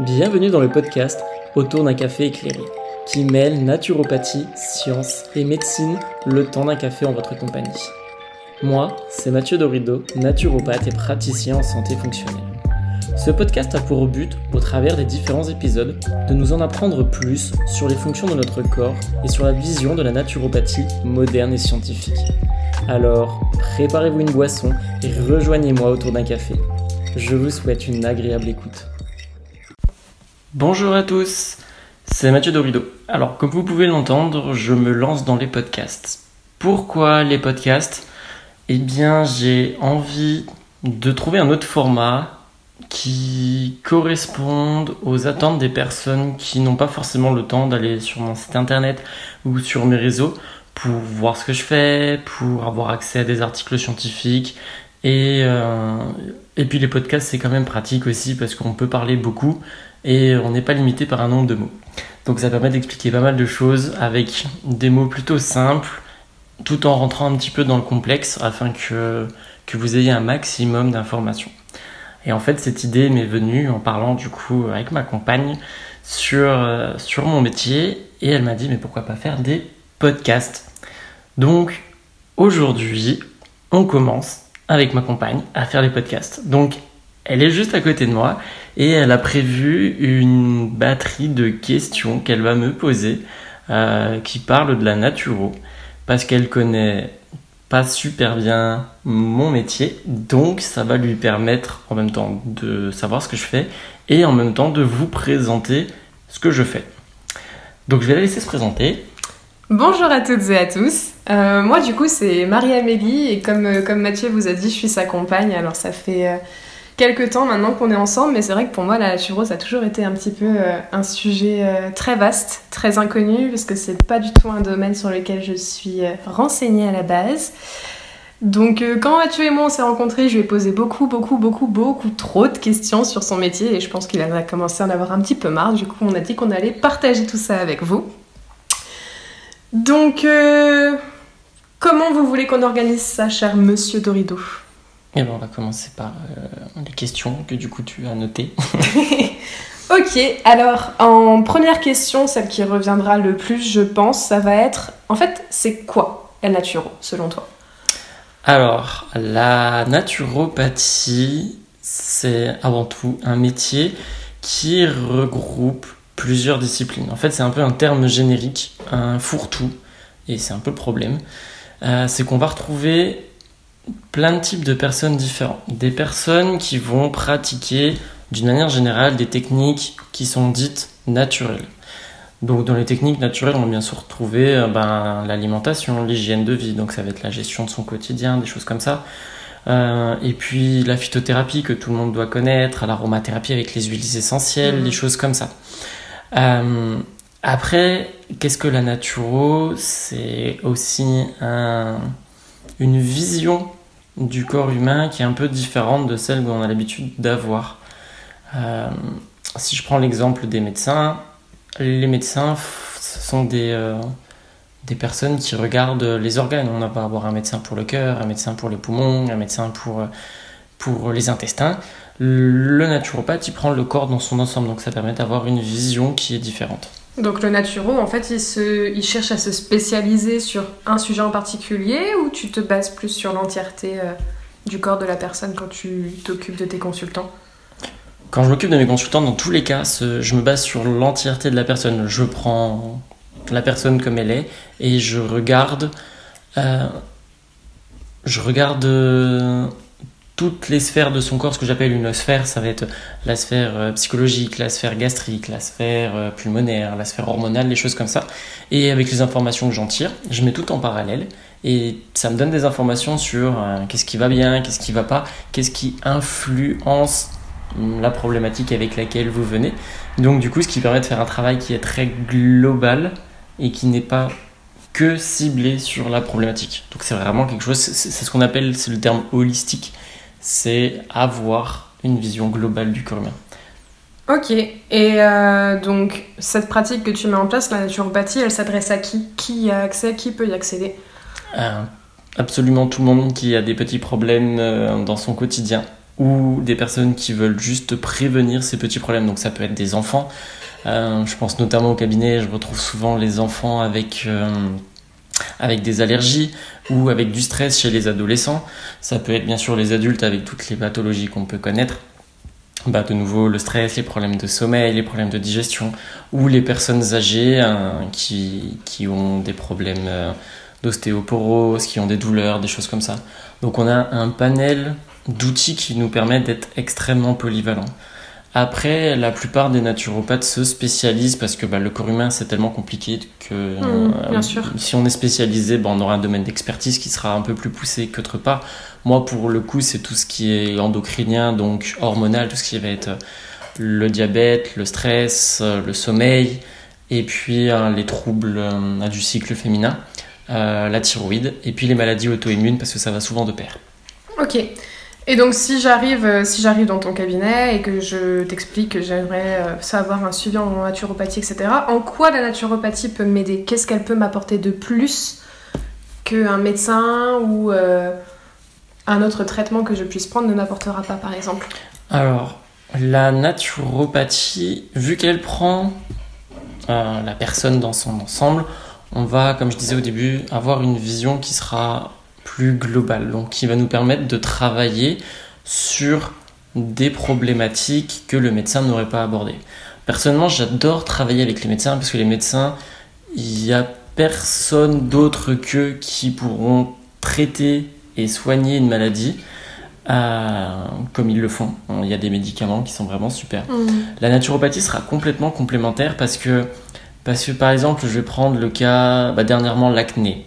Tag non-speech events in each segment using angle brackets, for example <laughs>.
Bienvenue dans le podcast Autour d'un café éclairé, qui mêle naturopathie, science et médecine le temps d'un café en votre compagnie. Moi, c'est Mathieu Dorido, naturopathe et praticien en santé fonctionnelle. Ce podcast a pour but, au travers des différents épisodes, de nous en apprendre plus sur les fonctions de notre corps et sur la vision de la naturopathie moderne et scientifique. Alors, préparez-vous une boisson et rejoignez-moi autour d'un café. Je vous souhaite une agréable écoute. Bonjour à tous, c'est Mathieu Dorido. Alors, comme vous pouvez l'entendre, je me lance dans les podcasts. Pourquoi les podcasts? Eh bien, j'ai envie de trouver un autre format qui corresponde aux attentes des personnes qui n'ont pas forcément le temps d'aller sur mon site internet ou sur mes réseaux pour voir ce que je fais, pour avoir accès à des articles scientifiques. Et, euh, et puis les podcasts, c'est quand même pratique aussi parce qu'on peut parler beaucoup et on n'est pas limité par un nombre de mots. Donc ça permet d'expliquer pas mal de choses avec des mots plutôt simples tout en rentrant un petit peu dans le complexe afin que, que vous ayez un maximum d'informations. Et en fait, cette idée m'est venue en parlant du coup avec ma compagne sur, euh, sur mon métier et elle m'a dit mais pourquoi pas faire des podcasts? Donc aujourd'hui, on commence avec ma compagne à faire des podcasts. Donc elle est juste à côté de moi et elle a prévu une batterie de questions qu'elle va me poser euh, qui parlent de la naturo parce qu'elle connaît pas super bien mon métier donc ça va lui permettre en même temps de savoir ce que je fais et en même temps de vous présenter ce que je fais. Donc je vais la laisser se présenter. Bonjour à toutes et à tous. Euh, moi du coup c'est Marie-Amélie et comme, euh, comme Mathieu vous a dit je suis sa compagne alors ça fait quelques temps maintenant qu'on est ensemble, mais c'est vrai que pour moi, la ça a toujours été un petit peu euh, un sujet euh, très vaste, très inconnu, parce que c'est pas du tout un domaine sur lequel je suis euh, renseignée à la base. Donc quand Mathieu et moi on s'est rencontrés, je lui ai posé beaucoup, beaucoup, beaucoup, beaucoup trop de questions sur son métier et je pense qu'il a commencé à en avoir un petit peu marre. Du coup, on a dit qu'on allait partager tout ça avec vous. Donc, comment vous voulez qu'on organise ça, cher Monsieur Dorido et ben on va commencer par euh, les questions que du coup tu as notées. <laughs> ok, alors en première question, celle qui reviendra le plus, je pense, ça va être en fait, c'est quoi la naturo selon toi? Alors, la naturopathie, c'est avant tout un métier qui regroupe plusieurs disciplines. En fait, c'est un peu un terme générique, un fourre-tout, et c'est un peu le problème. Euh, c'est qu'on va retrouver plein de types de personnes différents. Des personnes qui vont pratiquer d'une manière générale des techniques qui sont dites naturelles. Donc dans les techniques naturelles, on va bien se retrouver euh, ben, l'alimentation, l'hygiène de vie, donc ça va être la gestion de son quotidien, des choses comme ça. Euh, et puis la phytothérapie que tout le monde doit connaître, l'aromathérapie avec les huiles essentielles, des mmh. choses comme ça. Euh, après, qu'est-ce que la naturo C'est aussi une vision du corps humain qui est un peu différente de celle qu'on a l'habitude d'avoir. Euh, si je prends l'exemple des médecins, les médecins sont des, euh, des personnes qui regardent les organes. On va avoir un médecin pour le cœur, un médecin pour les poumons, un médecin pour, pour les intestins. Le naturopathe, il prend le corps dans son ensemble, donc ça permet d'avoir une vision qui est différente. Donc le naturo, en fait, il, se, il cherche à se spécialiser sur un sujet en particulier ou tu te bases plus sur l'entièreté euh, du corps de la personne quand tu t'occupes de tes consultants? Quand je m'occupe de mes consultants, dans tous les cas, je me base sur l'entièreté de la personne. Je prends la personne comme elle est et je regarde... Euh, je regarde euh, toutes les sphères de son corps, ce que j'appelle une sphère, ça va être la sphère euh, psychologique, la sphère gastrique, la sphère euh, pulmonaire, la sphère hormonale, les choses comme ça. Et avec les informations que j'en tire, je mets tout en parallèle et ça me donne des informations sur euh, qu'est-ce qui va bien, qu'est-ce qui va pas, qu'est-ce qui influence hum, la problématique avec laquelle vous venez. Donc du coup, ce qui permet de faire un travail qui est très global et qui n'est pas que ciblé sur la problématique. Donc c'est vraiment quelque chose, c'est ce qu'on appelle, c'est le terme holistique c'est avoir une vision globale du corps humain. Ok, et euh, donc cette pratique que tu mets en place, la naturopathie, elle s'adresse à qui? Qui y a accès? Qui peut y accéder? Euh, Absolument tout le monde qui a des petits problèmes euh, dans son quotidien. ou des personnes qui veulent juste prévenir ces petits problèmes. Donc ça peut être des enfants. Euh, je pense notamment au cabinet, je retrouve souvent les enfants avec, avec des allergies ou avec du stress chez les adolescents. Ça peut être bien sûr les adultes avec toutes les pathologies qu'on peut connaître. Bah, de nouveau le stress, les problèmes de sommeil, les problèmes de digestion, ou les personnes âgées hein, qui, qui, ont des problèmes euh, d'ostéoporose, qui ont des douleurs, des choses comme ça. Donc on a un panel d'outils qui nous permettent d'être extrêmement polyvalents. Après, la plupart des naturopathes se spécialisent parce que bah, le corps humain c'est tellement compliqué que mmh, euh, si on est spécialisé, bah, on aura un domaine d'expertise qui sera un peu plus poussé qu'autre part. Moi, pour le coup, c'est tout ce qui est endocrinien, donc hormonal, tout ce qui va être le diabète, le stress, euh, le sommeil, et puis euh, les troubles du cycle féminin, la thyroïde, et puis les maladies auto-immunes parce que ça va souvent de pair. Ok. Et donc si j'arrive euh, si j'arrive dans ton cabinet et que je t'explique que j'aimerais euh, savoir un suivi en naturopathie, etc., en quoi la naturopathie peut m'aider? Qu'est-ce qu'elle peut m'apporter de plus qu'un médecin ou euh, un autre traitement que je puisse prendre ne m'apportera pas, par exemple? Alors, la naturopathie, vu qu'elle prend la personne dans son ensemble, on va, comme je disais au début, avoir une vision qui sera plus global, donc qui va nous permettre de travailler sur des problématiques que le médecin n'aurait pas abordées. Personnellement, j'adore travailler avec les médecins parce que les médecins, il n'y a personne d'autre qu'eux qui pourront traiter et soigner une maladie euh, comme ils le font. Il y a des médicaments qui sont vraiment super. Mmh. La naturopathie sera complètement complémentaire parce que, parce que par exemple, je vais prendre le cas bah, dernièrement l'acné.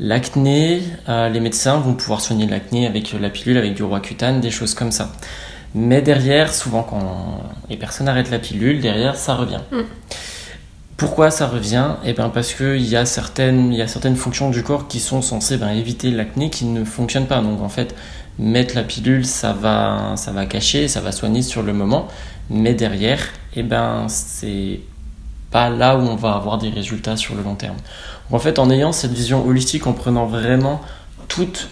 L'acné, euh, les médecins vont pouvoir soigner l'acné avec la pilule, avec du roi cutane, des choses comme ça. Mais derrière, souvent quand les personnes arrêtent la pilule, derrière ça revient. Mm. Pourquoi ça revient? Eh bien parce qu'il y, a certaines, y a certaines fonctions du corps qui sont censées ben, éviter l'acné qui ne fonctionnent pas. Donc en fait, mettre la pilule, ça va, ça va cacher, ça va soigner sur le moment. Mais derrière, eh ben, c'est pas là où on va avoir des résultats sur le long terme. En fait, en ayant cette vision holistique, en prenant vraiment toutes,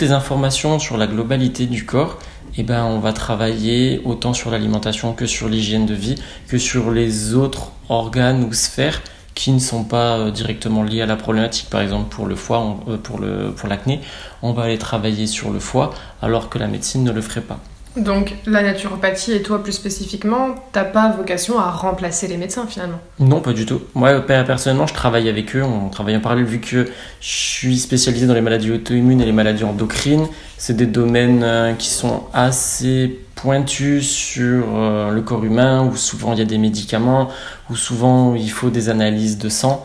les informations sur la globalité du corps, eh ben, on va travailler autant sur l'alimentation que sur l'hygiène de vie, que sur les autres organes ou sphères qui ne sont pas euh, directement liés à la problématique. Par exemple, pour le foie, euh, pour l'acné, on va aller travailler sur le foie, alors que la médecine ne le ferait pas. Donc la naturopathie et toi plus spécifiquement, t'as pas vocation à remplacer les médecins finalement Non, pas du tout. Moi personnellement, je travaille avec eux, on travaille en parallèle vu que je suis spécialisé dans les maladies auto-immunes et les maladies endocrines. C'est des domaines euh, qui sont assez pointus sur euh, le corps humain où souvent il y a des médicaments, où souvent il faut des analyses de sang,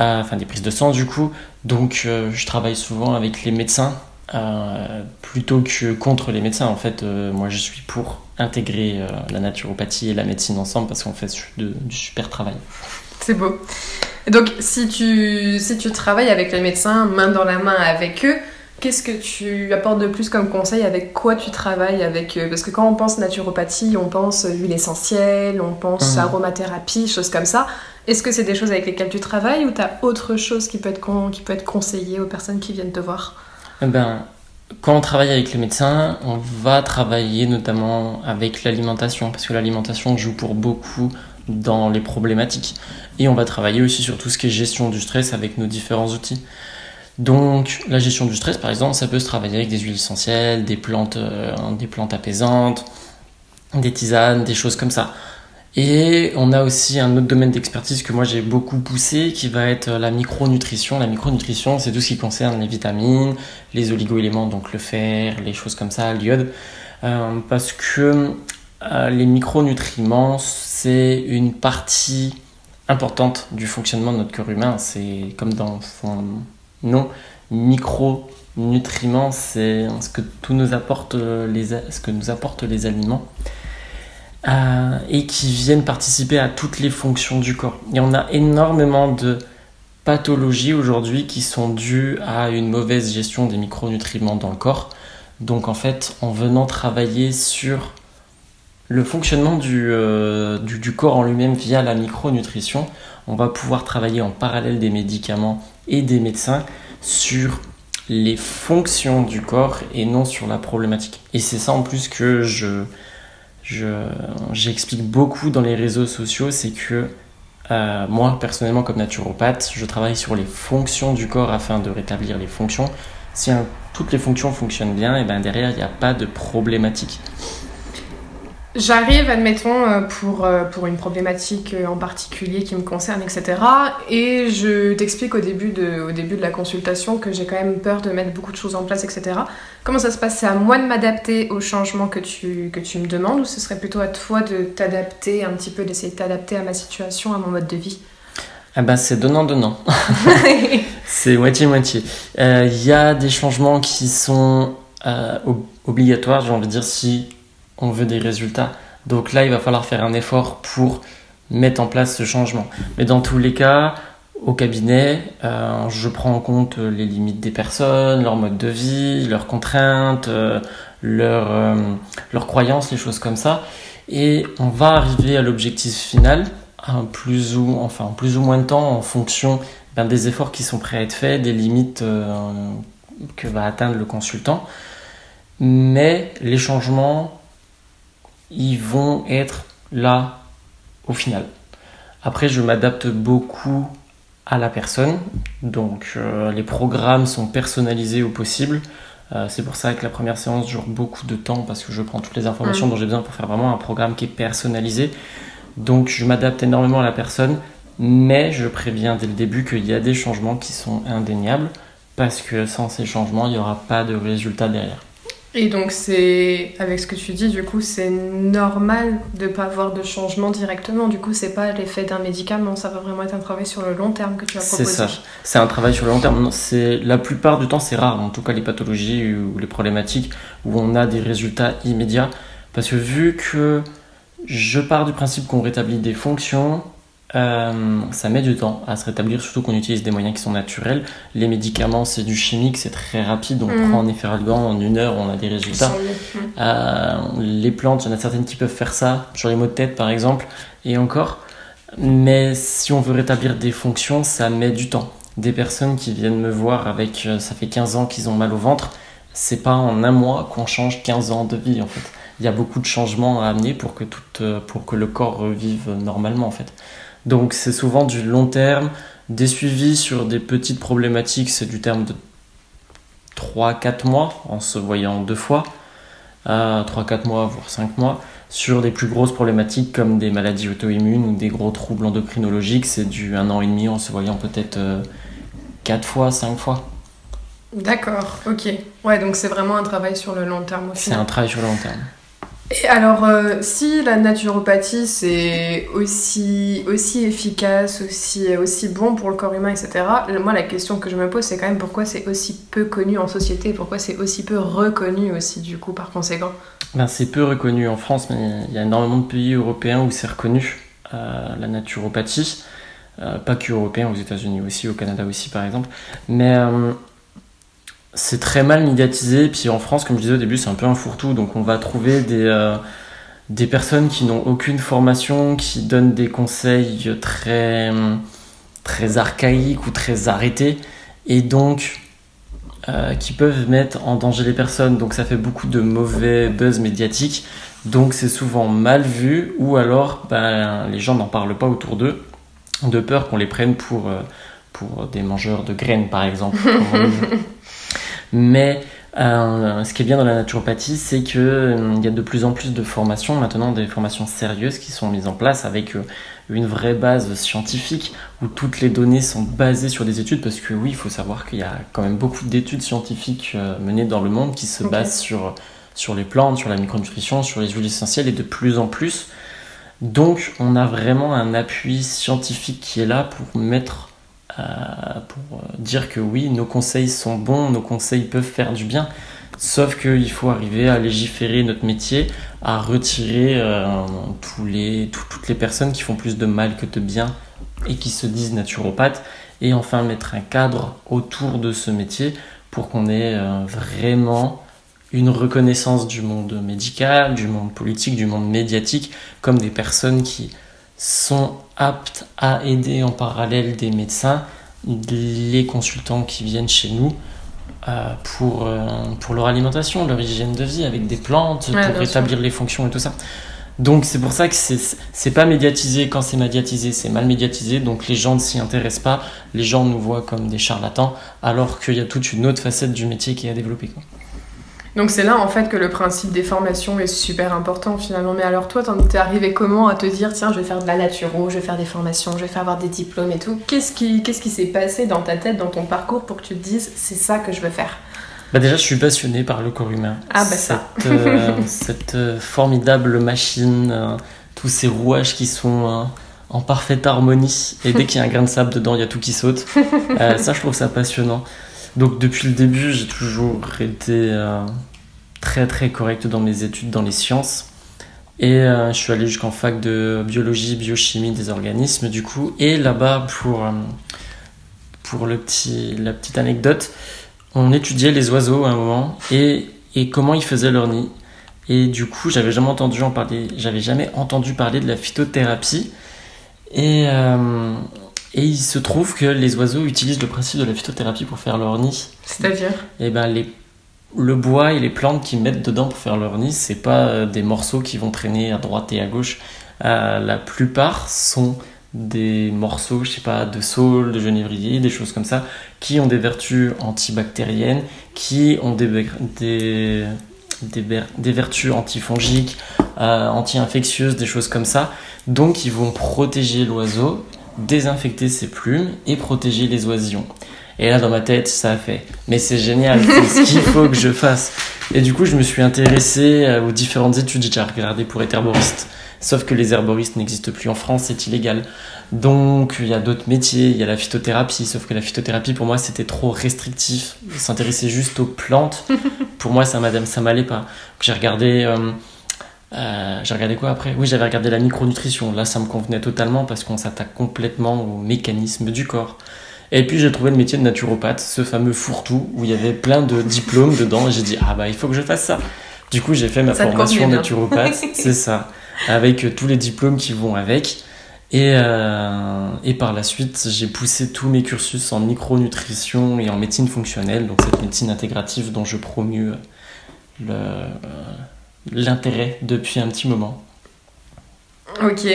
euh, enfin des prises de sang du coup. Donc je travaille souvent avec les médecins euh, plutôt que contre les médecins. En fait, euh, moi, je suis pour intégrer euh, la naturopathie et la médecine ensemble parce qu'on fait du super travail. C'est beau. Donc, si tu, si tu travailles avec les médecins, main dans la main avec eux, qu'est-ce que tu apportes de plus comme conseil? Avec quoi tu travailles avec eux? Parce que quand on pense naturopathie, on pense huile essentielle, on pense mmh. aromathérapie, choses comme ça. Est-ce que c'est des choses avec lesquelles tu travailles ou tu as autre chose qui peut, être qui peut être conseillé aux personnes qui viennent te voir? Eh ben, quand on travaille avec les médecins, on va travailler notamment avec l'alimentation, parce que l'alimentation joue pour beaucoup dans les problématiques. Et on va travailler aussi sur tout ce qui est gestion du stress avec nos différents outils. Donc la gestion du stress, par exemple, ça peut se travailler avec des huiles essentielles, des plantes, euh, des plantes apaisantes, des tisanes, des choses comme ça. Et on a aussi un autre domaine d'expertise que moi j'ai beaucoup poussé qui va être la micronutrition. La micronutrition, c'est tout ce qui concerne les vitamines, les oligoéléments, donc le fer, les choses comme ça, l'iode. Euh, parce que euh, les micronutriments, c'est une partie importante du fonctionnement de notre corps humain. C'est comme dans son nom, micronutriments, c'est ce ce que nous apportent les aliments. Euh, et qui viennent participer à toutes les fonctions du corps. Et on a énormément de pathologies aujourd'hui qui sont dues à une mauvaise gestion des micronutriments dans le corps. Donc en fait, en venant travailler sur le fonctionnement du, euh, du, du corps en lui-même via la micronutrition, on va pouvoir travailler en parallèle des médicaments et des médecins sur les fonctions du corps et non sur la problématique. Et c'est ça en plus que je, j'explique beaucoup dans les réseaux sociaux, c'est que euh, moi personnellement comme naturopathe, je travaille sur les fonctions du corps afin de rétablir les fonctions. Si toutes les fonctions fonctionnent bien, et ben derrière il n'y a pas de problématique. J'arrive, admettons, euh, pour, euh, pour une problématique euh, en particulier qui me concerne, etc. Et je t'explique au, début de, au début de la consultation que j'ai quand même peur de mettre beaucoup de choses en place, etc. Comment ça se passe? C'est à moi de m'adapter aux changements que tu, que tu me demandes ou ce serait plutôt à toi de t'adapter un petit peu, d'essayer de t'adapter à ma situation, à mon mode de vie? Ah ben c'est donnant-donnant. <laughs> c'est moitié-moitié. Il y a des changements qui sont obligatoires, j'ai envie de dire, si on veut des résultats. Donc là, il va falloir faire un effort pour mettre en place ce changement. Mais dans tous les cas, au cabinet, euh, je prends en compte les limites des personnes, leur mode de vie, leurs contraintes, euh, euh, leurs, croyances, les choses comme ça. Et on va arriver à l'objectif final, un plus ou, enfin, plus ou moins de temps en fonction ben, des efforts qui sont prêts à être faits, des limites que va atteindre le consultant. Mais les changements ils vont être là au final. Après, je m'adapte beaucoup à la personne, donc euh, les programmes sont personnalisés au possible. Euh, c'est pour ça que la première séance dure beaucoup de temps parce que je prends toutes les informations mm. dont j'ai besoin pour faire vraiment un programme qui est personnalisé. Donc je m'adapte énormément à la personne, mais je préviens dès le début qu'il y a des changements qui sont indéniables parce que sans ces changements, il n'y aura pas de résultat derrière. Et donc, c'est avec ce que tu dis, du coup, c'est normal de ne pas avoir de changement directement. Du coup, c'est pas l'effet d'un médicament, ça va vraiment être un travail sur le long terme que tu as proposé. C'est ça, c'est un travail sur le long terme. C'est la plupart du temps, c'est rare, en tout cas les pathologies ou les problématiques où on a des résultats immédiats. Parce que vu que je pars du principe qu'on rétablit des fonctions, euh, ça met du temps à se rétablir, surtout qu'on utilise des moyens qui sont naturels. Les médicaments, c'est du chimique, c'est très rapide. On mm. prend un efferalgan en une heure, on a des résultats. Euh, les plantes, il y en a certaines qui peuvent faire ça, sur les maux de tête par exemple, et encore. Mais si on veut rétablir des fonctions, ça met du temps. Des personnes qui viennent me voir avec, euh, ça fait 15 ans qu'ils ont mal au ventre, c'est pas en un mois qu'on change 15 ans de vie en fait. Il y a beaucoup de changements à amener pour que, tout, pour que le corps revive normalement en fait. Donc c'est souvent du long terme, des suivis sur des petites problématiques, c'est du terme de 3-4 mois en se voyant deux fois, 3-4 mois voire 5 mois. Sur des plus grosses problématiques comme des maladies auto-immunes ou des gros troubles endocrinologiques, c'est du 1 an et demi en se voyant peut-être 4 euh, fois, 5 fois. D'accord, ok. Ouais, donc c'est vraiment un travail sur le long terme aussi. C'est un travail sur le long terme. Et alors, euh, si la naturopathie c'est aussi, aussi efficace, aussi, aussi bon pour le corps humain, etc., moi la question que je me pose c'est quand même pourquoi c'est aussi peu connu en société, pourquoi c'est aussi peu reconnu aussi du coup par conséquent? Ben, C'est peu reconnu en France, mais il y a énormément de pays européens où c'est reconnu euh, la naturopathie. Euh, pas que européen, aux États-Unis aussi, au Canada aussi par exemple. Mais c'est très mal médiatisé. Puis en France, comme je disais au début, c'est un peu un fourre-tout. Donc on va trouver des, euh, des personnes qui n'ont aucune formation, qui donnent des conseils très, très archaïques ou très arrêtés. Et donc euh, qui peuvent mettre en danger les personnes. Donc ça fait beaucoup de mauvais buzz médiatique. Donc c'est souvent mal vu ou alors ben, les gens n'en parlent pas autour d'eux de peur qu'on les prenne pour, euh, pour des mangeurs de graines par exemple. <laughs> Mais euh, ce qui est bien dans la naturopathie, c'est qu'il euh, y a de plus en plus de formations, maintenant des formations sérieuses qui sont mises en place avec euh, une vraie base scientifique où toutes les données sont basées sur des études parce que oui, il faut savoir qu'il y a quand même beaucoup d'études scientifiques menées dans le monde qui se basent sur, sur les plantes, sur la micronutrition, sur les huiles essentielles et de plus en plus. Donc on a vraiment un appui scientifique qui est là pour mettre pour euh, dire que oui, nos conseils sont bons, nos conseils peuvent faire du bien. Sauf qu'il faut arriver à légiférer notre métier, à retirer euh, tous les, toutes les personnes qui font plus de mal que de bien et qui se disent naturopathes, et enfin mettre un cadre autour de ce métier pour qu'on ait vraiment une reconnaissance du monde médical, du monde politique, du monde médiatique, comme des personnes qui sont aptes à aider en parallèle des médecins, les consultants qui viennent chez nous euh, pour, euh, pour leur alimentation, leur hygiène de vie, avec des plantes, Ouais, pour rétablir les fonctions et tout ça. Donc c'est pour ça que c'est c'est pas médiatisé. Quand c'est médiatisé, c'est mal médiatisé. Donc les gens ne s'y intéressent pas. Les gens nous voient comme des charlatans, alors qu'il y a toute une autre facette du métier qui est à développer. quoi. Donc c'est là en fait que le principe des formations est super important finalement. Mais alors toi, t'en- t'es arrivé comment à te dire tiens, je vais faire de la naturo, je vais faire des formations, je vais faire avoir des diplômes et tout. Qu'est-ce qui qu'est-ce qui s'est passé dans ta tête, dans ton parcours pour que tu te dises c'est ça que je veux faire? Bah déjà, je suis passionné par le corps humain. Ah, bah ça. Cette, euh, <laughs> cette, euh, formidable machine, euh, tous ces rouages qui sont en parfaite harmonie. Et dès qu'il y a un grain de sable dedans, il y a tout qui saute. Ça, je trouve ça passionnant. Donc depuis le début, j'ai toujours été euh, très très correct dans mes études dans les sciences. Et euh, je suis allé jusqu'en fac de biologie, biochimie des organismes du coup. Et là-bas, pour, euh, pour le petit, la petite anecdote, on étudiait les oiseaux à un moment et, et comment ils faisaient leur nid. Et du coup, j'avais jamais entendu en parler, j'avais jamais entendu parler de la phytothérapie. Et, euh, et il se trouve que les oiseaux utilisent le principe de la phytothérapie pour faire leur nid. C'est-à-dire Et ben les, le bois et les plantes qu'ils mettent dedans pour faire leur nid, c'est pas euh, des morceaux qui vont traîner à droite et à gauche. Euh, la plupart sont des morceaux, je sais pas, de saule, de genévrier, des choses comme ça, qui ont des vertus antibactériennes, qui ont des, des, des vertus antifongiques, euh, anti-infectieuses, des choses comme ça. Donc ils vont protéger l'oiseau, désinfecter ses plumes et protéger les oisillons. Et là, dans ma tête, ça a fait. Mais c'est génial, c'est ce qu'il faut que je fasse. Et du coup, je me suis intéressé euh, aux différentes études. J'ai regardé pour être herboriste. Sauf que les herboristes n'existent plus en France, c'est illégal. Donc, il y a d'autres métiers, il y a la phytothérapie. Sauf que la phytothérapie, pour moi, c'était trop restrictif. S'intéresser juste aux plantes, pour moi, ça m'a- ça m'allait pas. J'ai regardé. euh, euh, j'ai regardé quoi après? Oui, j'avais regardé la micronutrition. Là, ça me convenait totalement parce qu'on s'attaque complètement au mécanisme du corps. Et puis j'ai trouvé le métier de naturopathe, ce fameux fourre-tout où il y avait plein de diplômes dedans. Et j'ai dit ah bah il faut que je fasse ça. Du coup j'ai fait ma Ça formation naturopathe, <laughs> c'est ça, avec euh, tous les diplômes qui vont avec. Et, euh, et par la suite j'ai poussé tous mes cursus en micronutrition et en médecine fonctionnelle, donc cette médecine intégrative dont je promue le, euh, l'intérêt depuis un petit moment. Ok.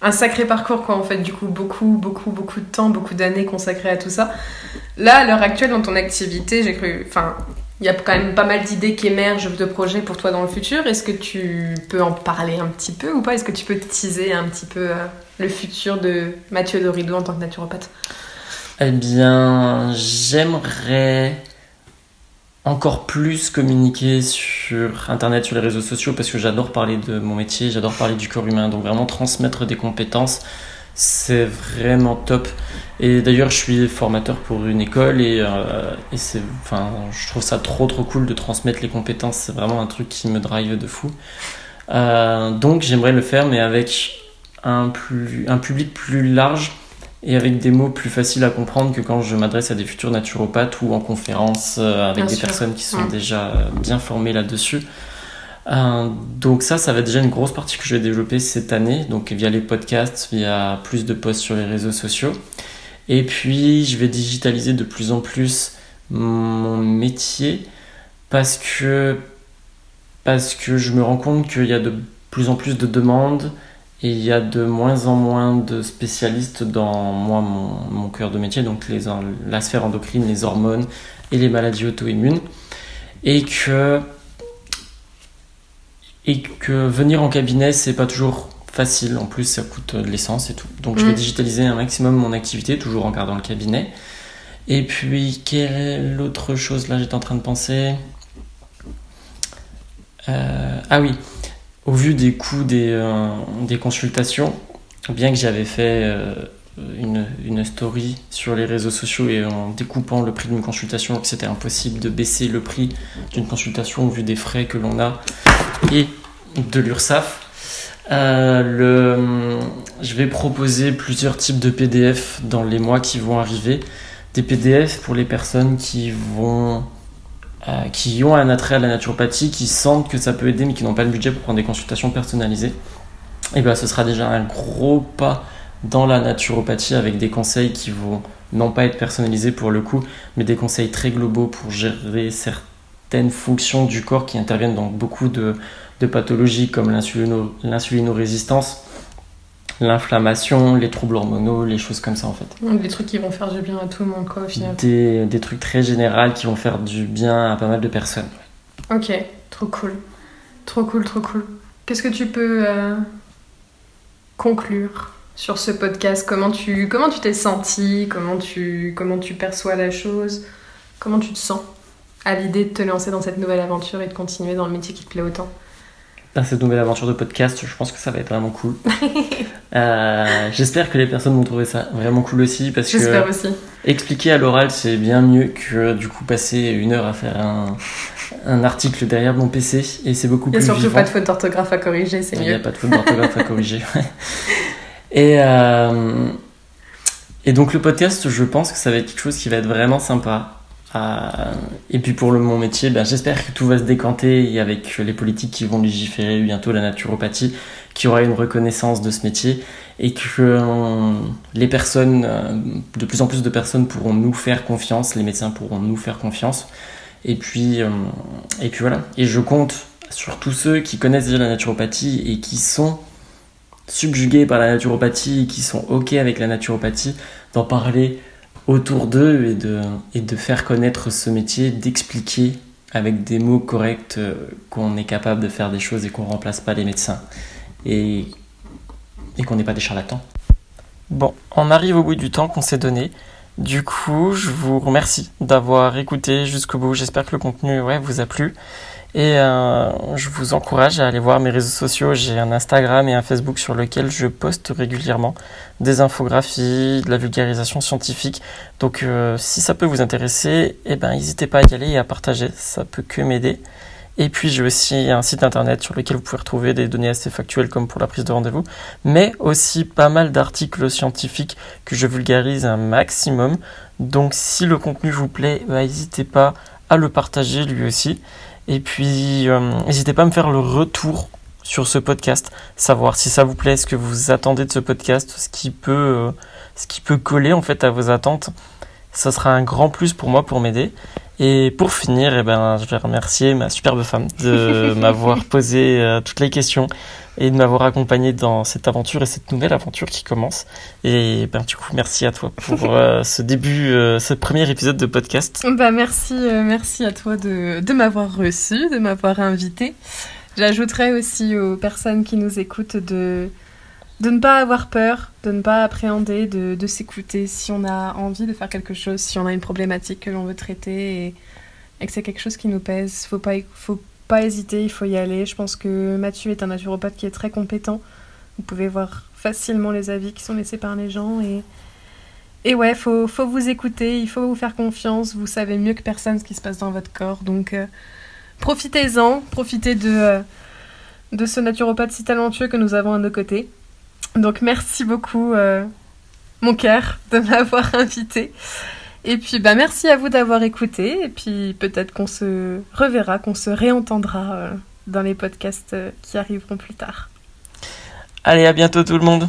Un sacré parcours, quoi, en fait, du coup, beaucoup, beaucoup, beaucoup de temps, beaucoup d'années consacrées à tout ça. Là, à l'heure actuelle, dans ton activité, j'ai cru. Enfin, il y a quand même pas mal d'idées qui émergent de projets pour toi dans le futur. Est-ce que tu peux en parler un petit peu ou pas? Est-ce que tu peux teaser un petit peu euh, le futur de Mathieu Dorido en tant que naturopathe? Eh bien, j'aimerais encore plus communiquer sur Internet, sur les réseaux sociaux, parce que j'adore parler de mon métier, j'adore parler du corps humain. Donc vraiment transmettre des compétences, c'est vraiment top. Et d'ailleurs, je suis formateur pour une école et, euh, c'est, enfin, je trouve ça trop trop cool de transmettre les compétences. C'est vraiment un truc qui me drive de fou. Euh, donc j'aimerais le faire, mais avec un, plus, un public plus large et avec des mots plus faciles à comprendre que quand je m'adresse à des futurs naturopathes ou en conférence euh, avec Bien des sûr. personnes qui sont déjà euh, bien formées là-dessus. Euh, donc ça, ça va être déjà une grosse partie que je vais développer cette année, donc via les podcasts, via plus de posts sur les réseaux sociaux. Et puis, je vais digitaliser de plus en plus mon métier parce que, parce que je me rends compte qu'il y a de plus en plus de demandes et il y a de moins en moins de spécialistes dans moi, mon, mon cœur de métier, donc les, la sphère endocrine, les hormones et les maladies auto-immunes. Et que, et que venir en cabinet, c'est pas toujours facile. En plus, ça coûte de l'essence et tout. Donc, je vais Mm. digitaliser un maximum mon activité, toujours en gardant le cabinet. Et puis, quelle autre chose? Là J'étais en train de penser. Euh, ah oui, au vu des coûts des, euh, des consultations, bien que j'avais fait euh, une, story sur les réseaux sociaux et en découpant le prix d'une consultation, que c'était impossible de baisser le prix d'une consultation au vu des frais que l'on a et de l'URSSAF. Euh, je vais proposer plusieurs types de PDF dans les mois qui vont arriver. Des PDF pour les personnes qui vont euh, qui ont un attrait à la naturopathie, qui sentent que ça peut aider mais qui n'ont pas le budget pour prendre des consultations personnalisées. Et bien ce sera déjà un gros pas dans la naturopathie avec des conseils qui vont non pas être personnalisés pour le coup, mais des conseils très globaux pour gérer certaines fonctions du corps qui interviennent dans beaucoup de, pathologies comme l'insulinorésistance, l'inflammation, les troubles hormonaux, les choses comme ça en fait. Des trucs qui vont faire du bien à tout le monde quoi au final. Des, des trucs très généraux qui vont faire du bien à pas mal de personnes. Ok, trop cool. Trop cool, trop cool. Qu'est-ce que tu peux euh, conclure sur ce podcast? Comment tu comment tu t'es senti? Comment tu comment tu perçois la chose? Comment tu te sens à l'idée de te lancer dans cette nouvelle aventure et de continuer dans le métier qui te plaît autant? Dans cette nouvelle aventure de podcast, je pense que ça va être vraiment cool. <laughs> Euh, j'espère que les personnes vont trouver ça vraiment cool aussi parce que aussi. expliquer à l'oral c'est bien mieux que du coup passer une heure à faire un, un article derrière mon PC et c'est beaucoup plus. Il n'y a surtout pas de faute d'orthographe à corriger, c'est mieux. Il n'y a pas de faute d'orthographe à corriger. <laughs> Et, euh, et donc le podcast, je pense que ça va être quelque chose qui va être vraiment sympa. Euh, et puis pour le, mon métier, ben, j'espère que tout va se décanter avec les politiques qui vont légiférer bientôt la naturopathie, qu'il y aura une reconnaissance de ce métier et que euh, les personnes, de plus en plus de personnes pourront nous faire confiance, les médecins pourront nous faire confiance. Et puis, et puis voilà. Et je compte sur tous ceux qui connaissent déjà la naturopathie et qui sont subjugués par la naturopathie, qui sont OK avec la naturopathie, d'en parler autour d'eux et de, et de faire connaître ce métier, d'expliquer avec des mots corrects euh, qu'on est capable de faire des choses et qu'on ne remplace pas les médecins et, qu'on n'est pas des charlatans. Bon, on arrive au bout du temps qu'on s'est donné. Du coup, je vous remercie d'avoir écouté jusqu'au bout. J'espère que le contenu vous a plu. Et euh, je vous encourage à aller voir mes réseaux sociaux. J'ai un Instagram et un Facebook sur lequel je poste régulièrement des infographies, de la vulgarisation scientifique. Donc euh, si ça peut vous intéresser, eh ben, n'hésitez pas à y aller et à partager. Ça peut que m'aider. Et puis j'ai aussi un site internet sur lequel vous pouvez retrouver des données assez factuelles comme pour la prise de rendez-vous, mais aussi pas mal d'articles scientifiques que je vulgarise un maximum. Donc si le contenu vous plaît, bah, n'hésitez pas à le partager lui aussi. Et puis, euh, n'hésitez pas à me faire le retour sur ce podcast, savoir si ça vous plaît, ce que vous attendez de ce podcast, ce qui peut, euh, ce qui peut coller en fait à vos attentes. Ça sera un grand plus pour moi pour m'aider. Et pour finir, eh ben, je vais remercier ma superbe femme de <laughs> m'avoir posé euh, toutes les questions et de m'avoir accompagné dans cette aventure et cette nouvelle aventure qui commence. Et ben, du coup, merci à toi pour <laughs> euh, ce début, euh, ce premier épisode de podcast. Bah, merci, merci à toi de, de m'avoir reçu, de m'avoir invité. J'ajouterais aussi aux personnes qui nous écoutent de de ne pas avoir peur, de ne pas appréhender, de, de s'écouter si on a envie de faire quelque chose, si on a une problématique que l'on veut traiter et, et que c'est quelque chose qui nous pèse. Faut pas, faut pas hésiter, il faut y aller. Je pense que Mathieu est un naturopathe qui est très compétent. Vous pouvez voir facilement les avis qui sont laissés par les gens et et ouais, faut, faut vous écouter, il faut vous faire confiance. Vous savez mieux que personne ce qui se passe dans votre corps, donc euh, profitez-en, profitez de euh, de ce naturopathe si talentueux que nous avons à nos côtés. Donc merci beaucoup, euh, mon cœur, de <laughs> m'avoir invité. Et puis bah merci à vous d'avoir écouté. Et puis peut-être qu'on se reverra, qu'on se réentendra euh, dans les podcasts euh, qui arriveront plus tard. Allez, à bientôt tout le monde.